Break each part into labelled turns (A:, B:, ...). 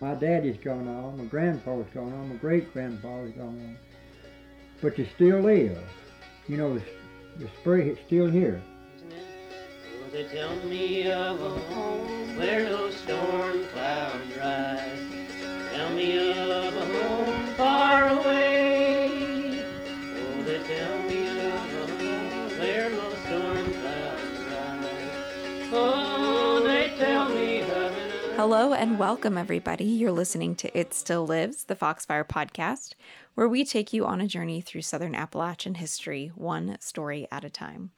A: My daddy's gone on, my grandpa's gone on, my great grandfather's gone on. But you still live. You know, the, the spirit is still here.
B: Oh, they tell me of a home where no storm.
C: Hello and welcome, everybody. You're listening to It Still Lives, the Foxfire podcast, where we take you on a journey through Southern Appalachian history, one story at a time.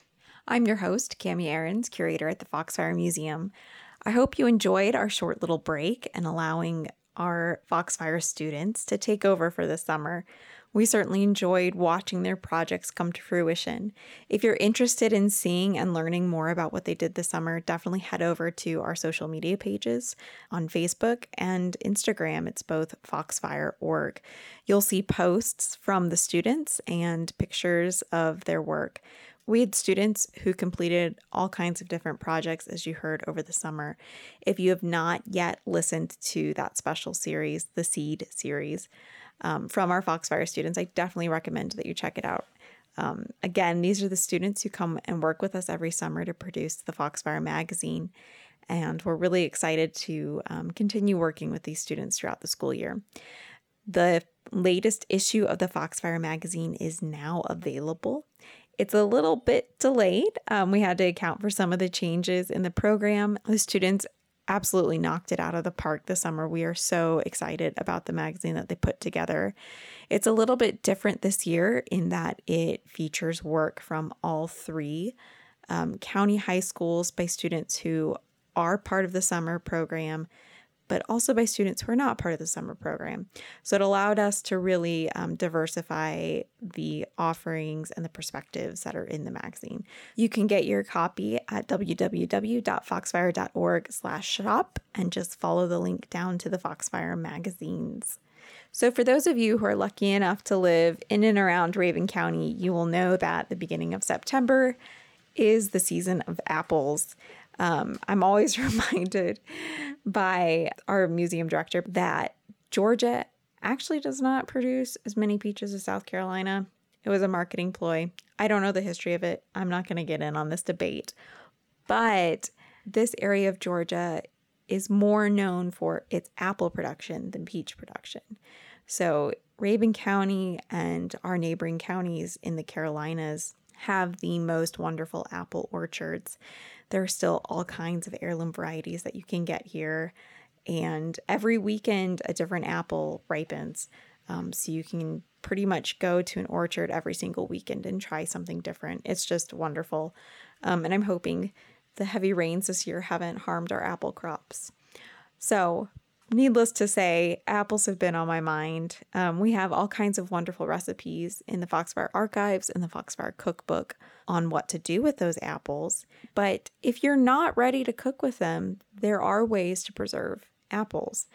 C: I'm your host, Kami Ahrens, curator at the Foxfire Museum. I hope you enjoyed our short little break and allowing our Foxfire students to take over for the summer. We certainly enjoyed watching their projects come to fruition. If you're interested in seeing and learning more about what they did this summer, definitely head over to our social media pages on Facebook and Instagram. It's both Foxfire.org. You'll see posts from the students and pictures of their work. We had students who completed all kinds of different projects, as you heard over the summer. If you have not yet listened to that special series, the Seed series, um, from our Foxfire students, I definitely recommend that you check it out. Um, again, these are the students who come and work with us every summer to produce the Foxfire magazine. And we're really excited to um, continue working with these students throughout the school year. The latest issue of the Foxfire magazine is now available. It's a little bit delayed. Um, we had to account for some of the changes in the program. The students absolutely knocked it out of the park this summer. We are so excited about the magazine that they put together. It's a little bit different this year in that it features work from all three um, county high schools by students who are part of the summer program but also by students who are not part of the summer program. So it allowed us to really um, diversify the offerings and the perspectives that are in the magazine. You can get your copy at www.foxfire.org slash shop and just follow the link down to the Foxfire magazines. So, for those of you who are lucky enough to live in and around Rabun County, you will know that the beginning of September is the season of apples. Um, I'm always reminded by our museum director that Georgia actually does not produce as many peaches as South Carolina. It was a marketing ploy. I don't know the history of it. I'm not going to get in on this debate. But this area of Georgia is more known for its apple production than peach production. So, Rabun County and our neighboring counties in the Carolinas have the most wonderful apple orchards. There are still all kinds of heirloom varieties that you can get here. And every weekend, a different apple ripens. Um, so you can pretty much go to an orchard every single weekend and try something different. It's just wonderful. Um, and I'm hoping the heavy rains this year haven't harmed our apple crops. So, needless to say, apples have been on my mind. Um, we have all kinds of wonderful recipes in the Foxfire archives and the Foxfire cookbook on what to do with those apples. But if you're not ready to cook with them, there are ways to preserve apples.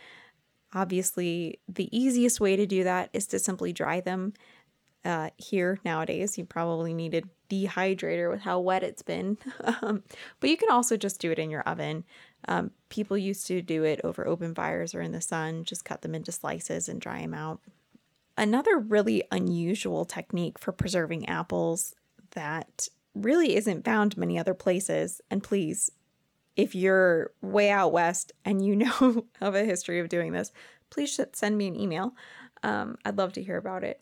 C: Obviously, the easiest way to do that is to simply dry them. Uh, here nowadays, you probably need a dehydrator with how wet it's been. um, but you can also just do it in your oven. Um, people used to do it over open fires or in the sun, just cut them into slices and dry them out. Another really unusual technique for preserving apples that really isn't found many other places, and please, if you're way out west and you know of a history of doing this, please send me an email. Um, I'd love to hear about it.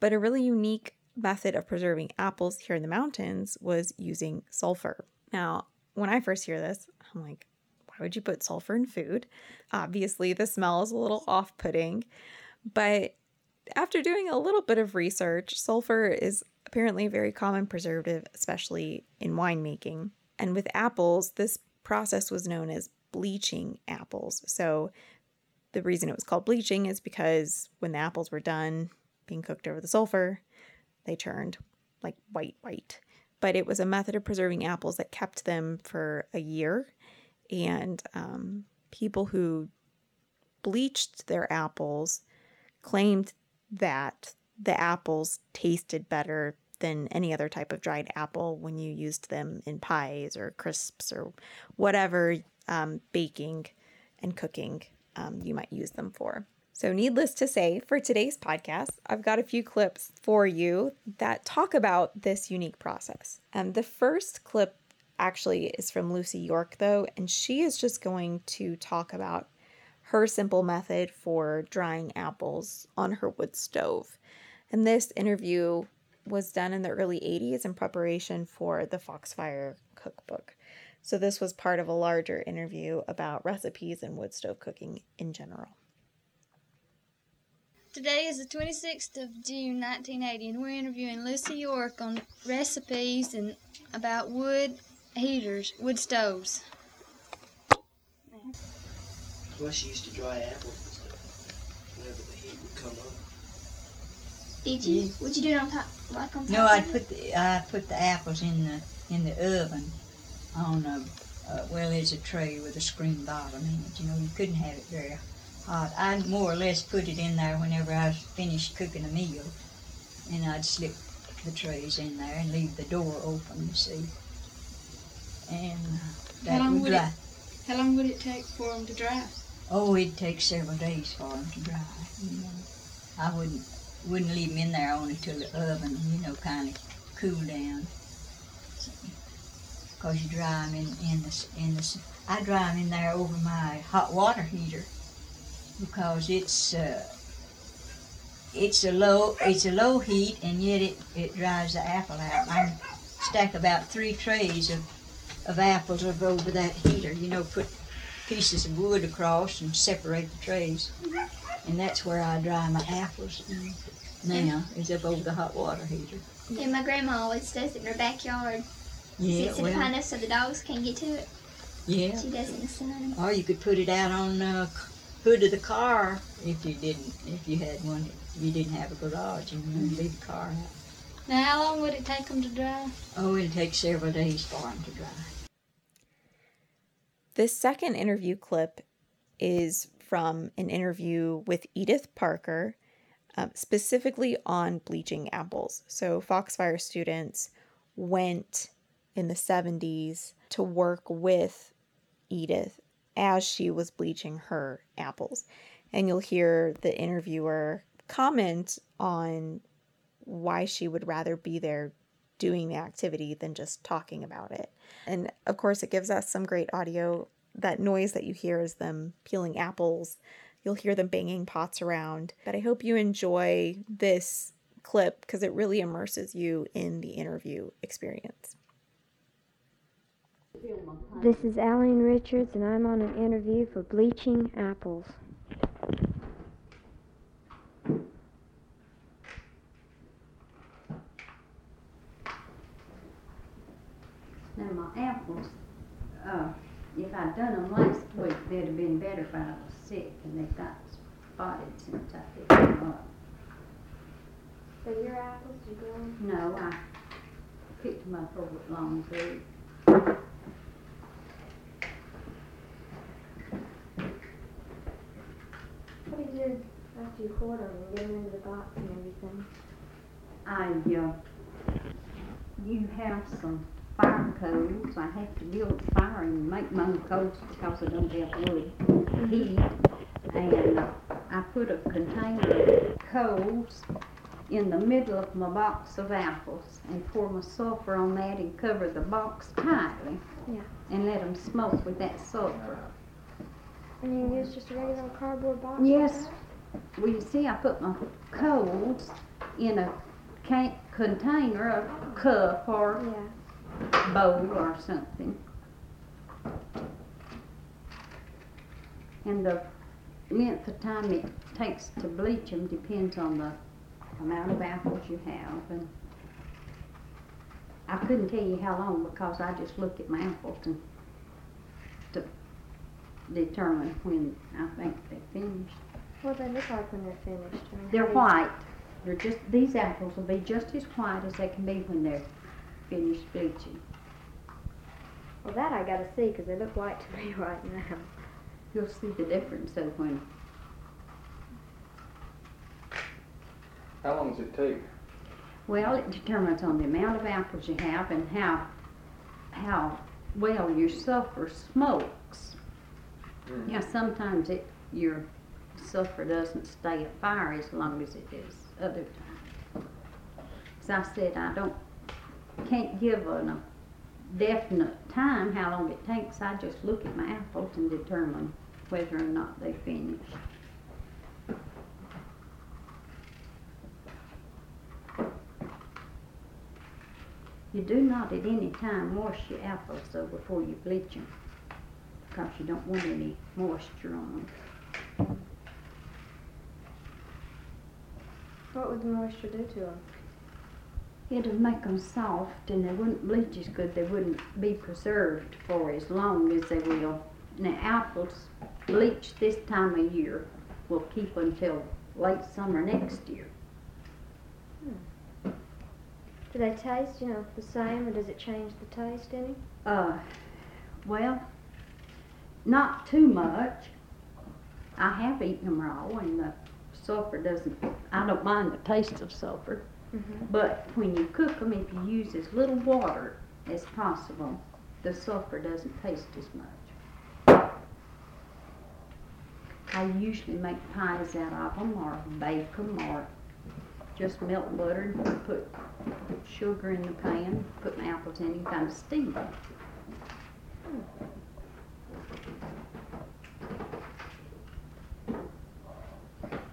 C: But a really unique method of preserving apples here in the mountains was using sulfur. Now, when I first hear this, I'm like, why would you put sulfur in food? Obviously, the smell is a little off putting, but after doing a little bit of research, sulfur is apparently a very common preservative, especially in winemaking. And with apples, this process was known as bleaching apples. So the reason it was called bleaching is because when the apples were done being cooked over the sulfur, they turned like white, white but it was a method of preserving apples that kept them for a year. And um, people who bleached their apples claimed that the apples tasted better than any other type of dried apple when you used them in pies or crisps or whatever um, baking and cooking um, you might use them for. So, needless to say, for today's podcast, I've got a few clips for you that talk about this unique process. Um, the first clip actually is from Lucy York, though, and she is just going to talk about her simple method for drying apples on her wood stove. And this interview was done in the early 80s in preparation for the Foxfire cookbook. So, this was part of a larger interview about recipes and wood stove cooking in general.
D: Today is the 26th of June 1980, and we're interviewing Lucy York on recipes and about wood heaters, wood stoves.
E: Well, she used to dry apples and stuff whenever the heat would come up.
F: Did you? What'd you do it on top? Like on top?
G: No, I
F: of it?
G: put the I put the apples in the in the oven on a uh, well, there's a tray with a screen bottom in it. You know, you couldn't have it very hot. I more or less put it in there whenever I finished cooking a meal, and I'd slip the trays in there and leave the door open. You see, and uh, that
D: How long
G: would
D: would
G: dry.
D: How long would it take for them to dry?
G: Oh, it'd take several days for them to dry. You know, I wouldn't wouldn't leave them in there only till the oven, you know, kind of cool down. Cause you dry them in in the in the. I dry them in there over my hot water heater because it's uh, it's a low it's a low heat and yet it, it dries the apple out. I stack about three trays of of apples over over that heater. You know, put pieces of wood across and separate the trays. And that's where I dry my apples now, is up over the hot water heater.
F: Yeah, my grandma always does it in her backyard.
G: Yeah,
F: Sits in
G: well,
F: up so the dogs can't get to it.
G: yeah.
F: She does it in the sun.
G: Or you could put it out on c- hood of the car if you didn't, if you had one, if you didn't have a garage and you leave the car out.
D: Now, how long would it take them to dry?
G: Oh, it'll take several days for them to dry.
C: This second interview clip is from an interview with Edith Parker, um, specifically on bleaching apples. So, Foxfire students went in the 70s to work with Edith as she was bleaching her apples. And you'll hear the interviewer comment on why she would rather be there doing the activity than just talking about it. And of course, it gives us some great audio. That noise that you hear is them peeling apples. You'll hear them banging pots around. But I hope you enjoy this clip because it really immerses you in the interview experience.
H: This is Aline Richards, and I'm on an interview for Bleaching Apples.
I: Now my apples, uh, if I'd done them last week, they'd have been better if I was sick and they got spotted since I picked them up.
H: So your apples, you grow
I: No, I picked them up over at Long Creek.
H: What do you you them and get them into the box and everything?
I: I, uh, you have some fire coals. I have to build a fire and make my own coals because I don't have wood heat. And uh, I put a container of coals in the middle of my box of apples and pour my sulfur on that and cover the box tightly.
H: Yeah.
I: And let them smoke with that sulfur.
H: And you use just a regular cardboard box?
I: Yes. Well, you see, I put my coals in a can- container, a cup or
H: Yeah.
I: bowl or something. And the length of time it takes to bleach them depends on the amount of apples you have. And I couldn't tell you how long because I just look at my apples and to determine when I think they finished.
H: What do they look like when they're finished? I mean,
I: They're
H: how do you-
I: white. They're just these apples will be just as white as they can be when they're finished bleaching.
H: Well, that I gotta see because they look white to me right now.
I: You'll see the difference of when
J: How long does it take?
I: Well, it determines on the amount of apples you have and how how well your sulfur smokes.
J: Mm.
I: Yeah, sometimes it your sulfur doesn't stay a fire as long as it does other times. As I said, I don't, can't give a definite time how long it takes. I just look at my apples and determine whether or not they finish. You do not at any time wash your apples though before you bleach them because you don't want any moisture on them.
H: What would the moisture do to them?
I: It'll make them soft and they wouldn't bleach as good. They wouldn't be preserved for as long as they will. Now, apples bleached this time of year will keep until late summer next year.
H: Do they taste, you know, the same, or does it change the taste any?
I: Uh, well, not too much. I have eaten them raw, and the sulfur doesn't. I don't mind the taste of sulfur,
H: Mm-hmm.
I: but when you cook them, if you use as little water as possible, the sulfur doesn't taste as much. I usually make pies out of them, or bake them, or just melt butter and put sugar in the pan, put my apples in, and kind of steam them.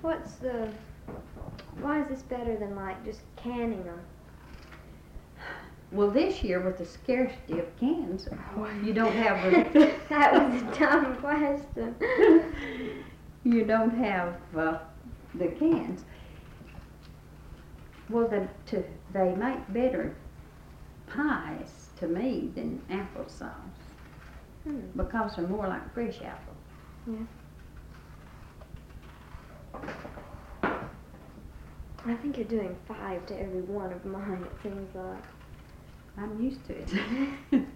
H: What's the. Why is this better than like just canning them?
I: Well, this year with the scarcity of cans, you don't have a,
H: that was a dumb question.
I: you don't have uh, the cans. Well, the, to, they make better pies to me than applesauce
H: Hmm.
I: because they're more like fresh apples.
H: I think you're doing five to every one of mine, it seems like.
I: I'm used to it.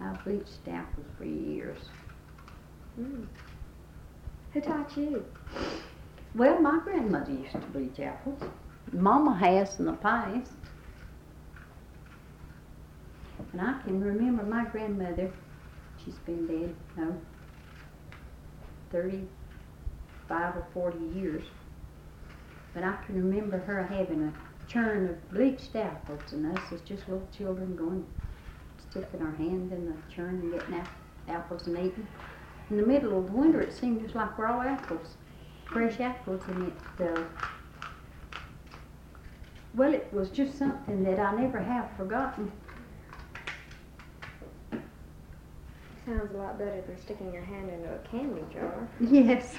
I: I've bleached apples for years.
H: Mm. Who taught you?
I: Well, my grandmother used to bleach apples. Mama has in the past. And I can remember my grandmother, she's been dead, no, 35 or 40 years. But I can remember her having a churn of bleached apples and us as just little children going, sticking our hand in the churn and getting ap- apples and eating. In the middle of the winter, it seemed just like raw apples, fresh apples, and it, uh, well, it was just something that I never have forgotten.
H: Sounds a lot better than sticking your hand into a candy jar.
I: Yes.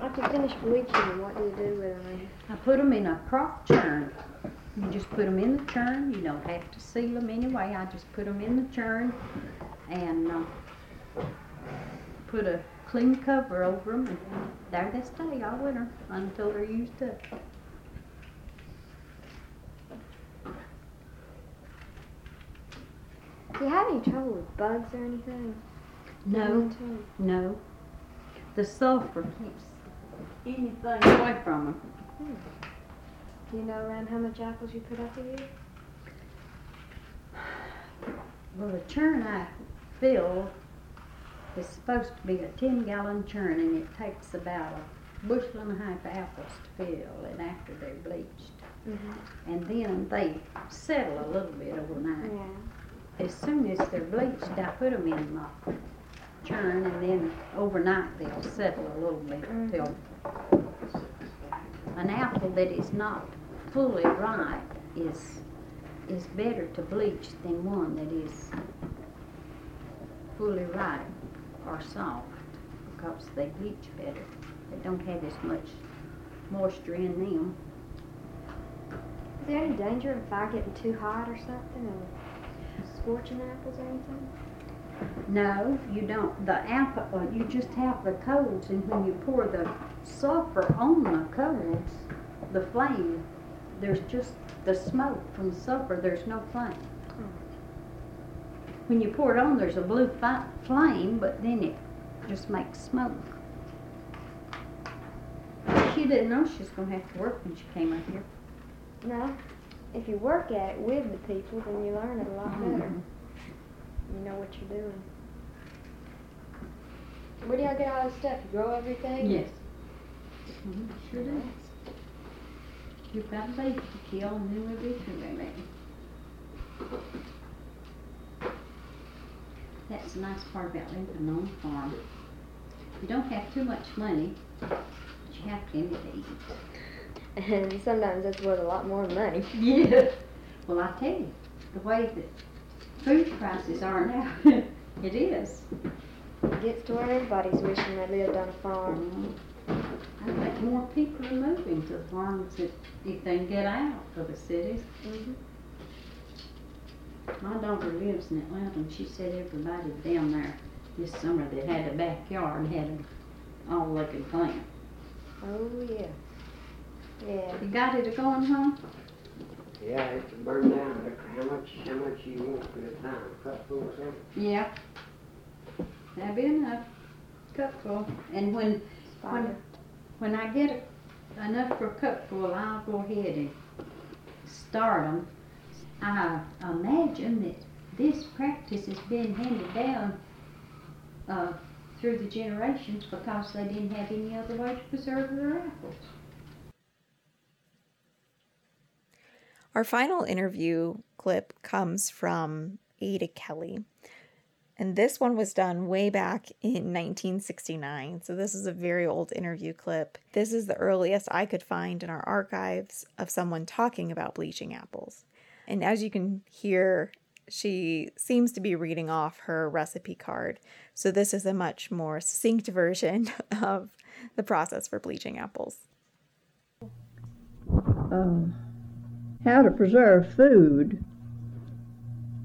H: After you finish bleaching them, what do you do with them?
I: I put them in a crock churn. You just put them in the churn. You don't have to seal them anyway. I just put them in the churn and uh, put a clean cover over them, and there they stay all winter until they're used up.
H: Do you have any trouble with bugs or anything?
I: No, no. The sulfur keeps anything away from them. Hmm.
H: Do you know around how much apples you put up a year?
I: Well, the churn I fill is supposed to be a 10 gallon churn and it takes about a bushel and a half of apples to fill and after they're bleached.
H: Mm-hmm.
I: And then they settle a little bit overnight.
H: Yeah.
I: As soon as they're bleached, I put them in my churn and then overnight they'll settle a little bit
H: Mhm.
I: till an apple that is not fully ripe is is better to bleach than one that is fully ripe or soft because they bleach better. They don't have as much moisture in them.
H: Is there any danger of fire getting too hot or something and scorching apples or anything?
I: No, you don't. The apple, uh, you just have the coals, and when you pour the sulfur on the coals, the flame, there's just the smoke from the sulfur. There's no flame. When you pour it on, there's a blue flame, but then it just makes smoke. She didn't know she was gonna have to work when she came up here.
H: No, if you work at it with the people, then you learn it a lot better.
I: Mhm.
H: You know what you're doing. Where do y'all get all this stuff? You grow everything?
I: Yes. Mhm, Sure does. You've got a baby to kill and then we'll be through. That's the nice part about living on a farm. You don't have too much money, but you have plenty to eat.
H: And sometimes that's worth a lot more money.
I: Yeah. Well, I tell you, the way that food prices are now, it is.
H: It gets to where everybody's wishing they lived on a farm.
I: I think more people are moving to farms if, if they can get out of the cities.
H: Mhm.
I: My daughter lives in Atlanta and she said everybody down there this summer that had a backyard had all they could plant.
H: Oh, yeah. Yeah.
I: You got it a going, huh?
K: Yeah, it's burned down. How much, how much you want for the time? Cupful or something?
I: Yeah. That'd be enough. Cupful. And when, when, when I get enough for a cupful, I'll go ahead and start them. I imagine that this practice has been handed down, uh, through the generations because they didn't have any other way to preserve their apples.
C: Our final interview clip comes from Ada Kelly. And this one was done way back in 1969. So this is a very old interview clip. This is the earliest I could find in our archives of someone talking about bleaching apples. And as you can hear, she seems to be reading off her recipe card. So this is a much more succinct version of the process for bleaching apples.
L: uh, how to preserve food.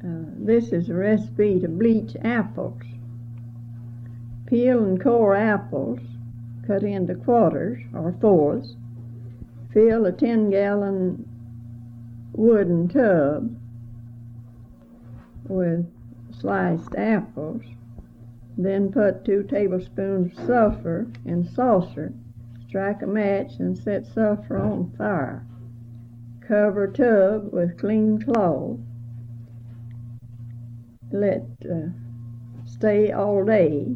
L: Uh, this is a recipe to bleach apples. Peel and core apples, cut into quarters or fourths. Fill a 10 gallon wooden tub with sliced apples. Then put two tablespoons of sulfur in saucer. Strike a match and set sulfur on fire. Cover tub with clean cloth. Let uh, stay all day.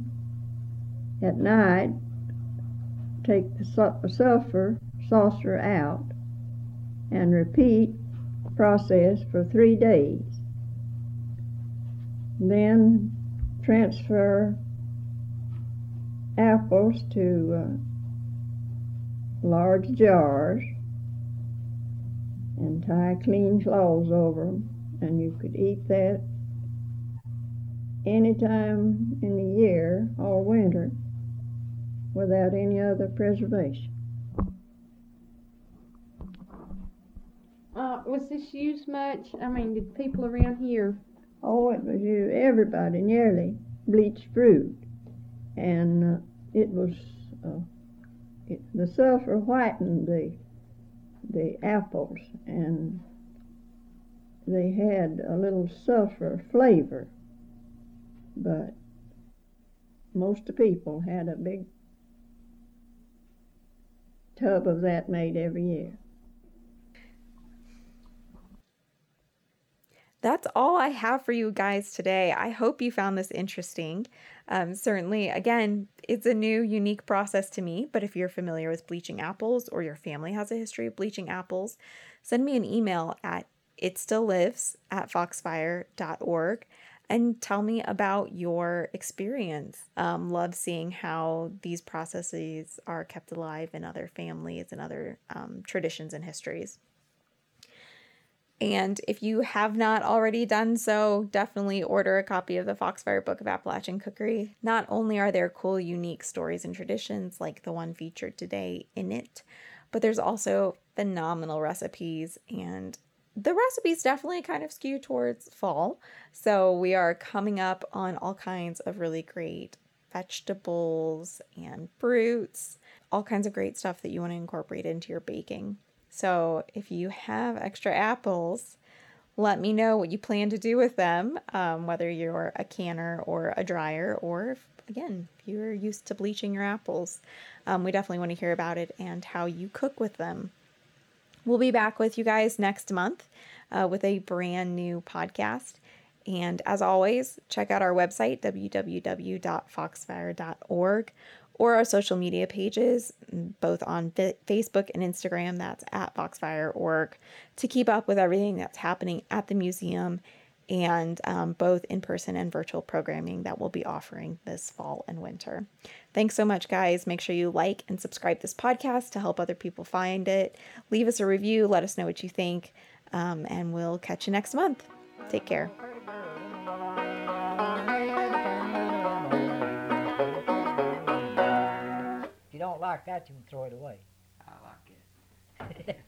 L: At night, take the sulfur saucer out and repeat process for three days. Then transfer apples to uh, large jars and tie clean cloths over them, and you could eat that any time in the year, all winter, without any other preservation.
M: Uh, was this used much? I mean, did people around here?
L: Oh, it was you. Everybody nearly bleached fruit, and uh, it was uh, it, the sulfur whitened the the apples, and they had a little sulfur flavor. But most of the people had a big tub of that made every year.
C: That's all I have for you guys today. I hope you found this interesting. Um, certainly, again, it's a new, unique process to me, but if you're familiar with bleaching apples or your family has a history of bleaching apples, send me an email at it still lives at foxfire.org and tell me about your experience. Um, love seeing how these processes are kept alive in other families and other um, traditions and histories. And if you have not already done so, definitely order a copy of the Foxfire Book of Appalachian Cookery. Not only are there cool, unique stories and traditions like the one featured today in it, but there's also phenomenal recipes and the recipes definitely kind of skew towards fall. So we are coming up on all kinds of really great vegetables and fruits, all kinds of great stuff that you want to incorporate into your baking. So if you have extra apples, let me know what you plan to do with them, um, whether you're a canner or a dryer, or if again, if you're used to bleaching your apples, um, we definitely want to hear about it and how you cook with them. We'll be back with you guys next month uh, with a brand new podcast. And as always, check out our website, www.foxfire.org, or our social media pages, both on Facebook and Instagram. That's at foxfire.org, to keep up with everything that's happening at the museum and um, both in person and virtual programming that we'll be offering this fall and winter. Thanks so much, guys. Make sure you like and subscribe this podcast to help other people find it. Leave us a review, let us know what you think, um, and we'll catch you next month. Take care.
N: don't like that, you can throw it away. I like it.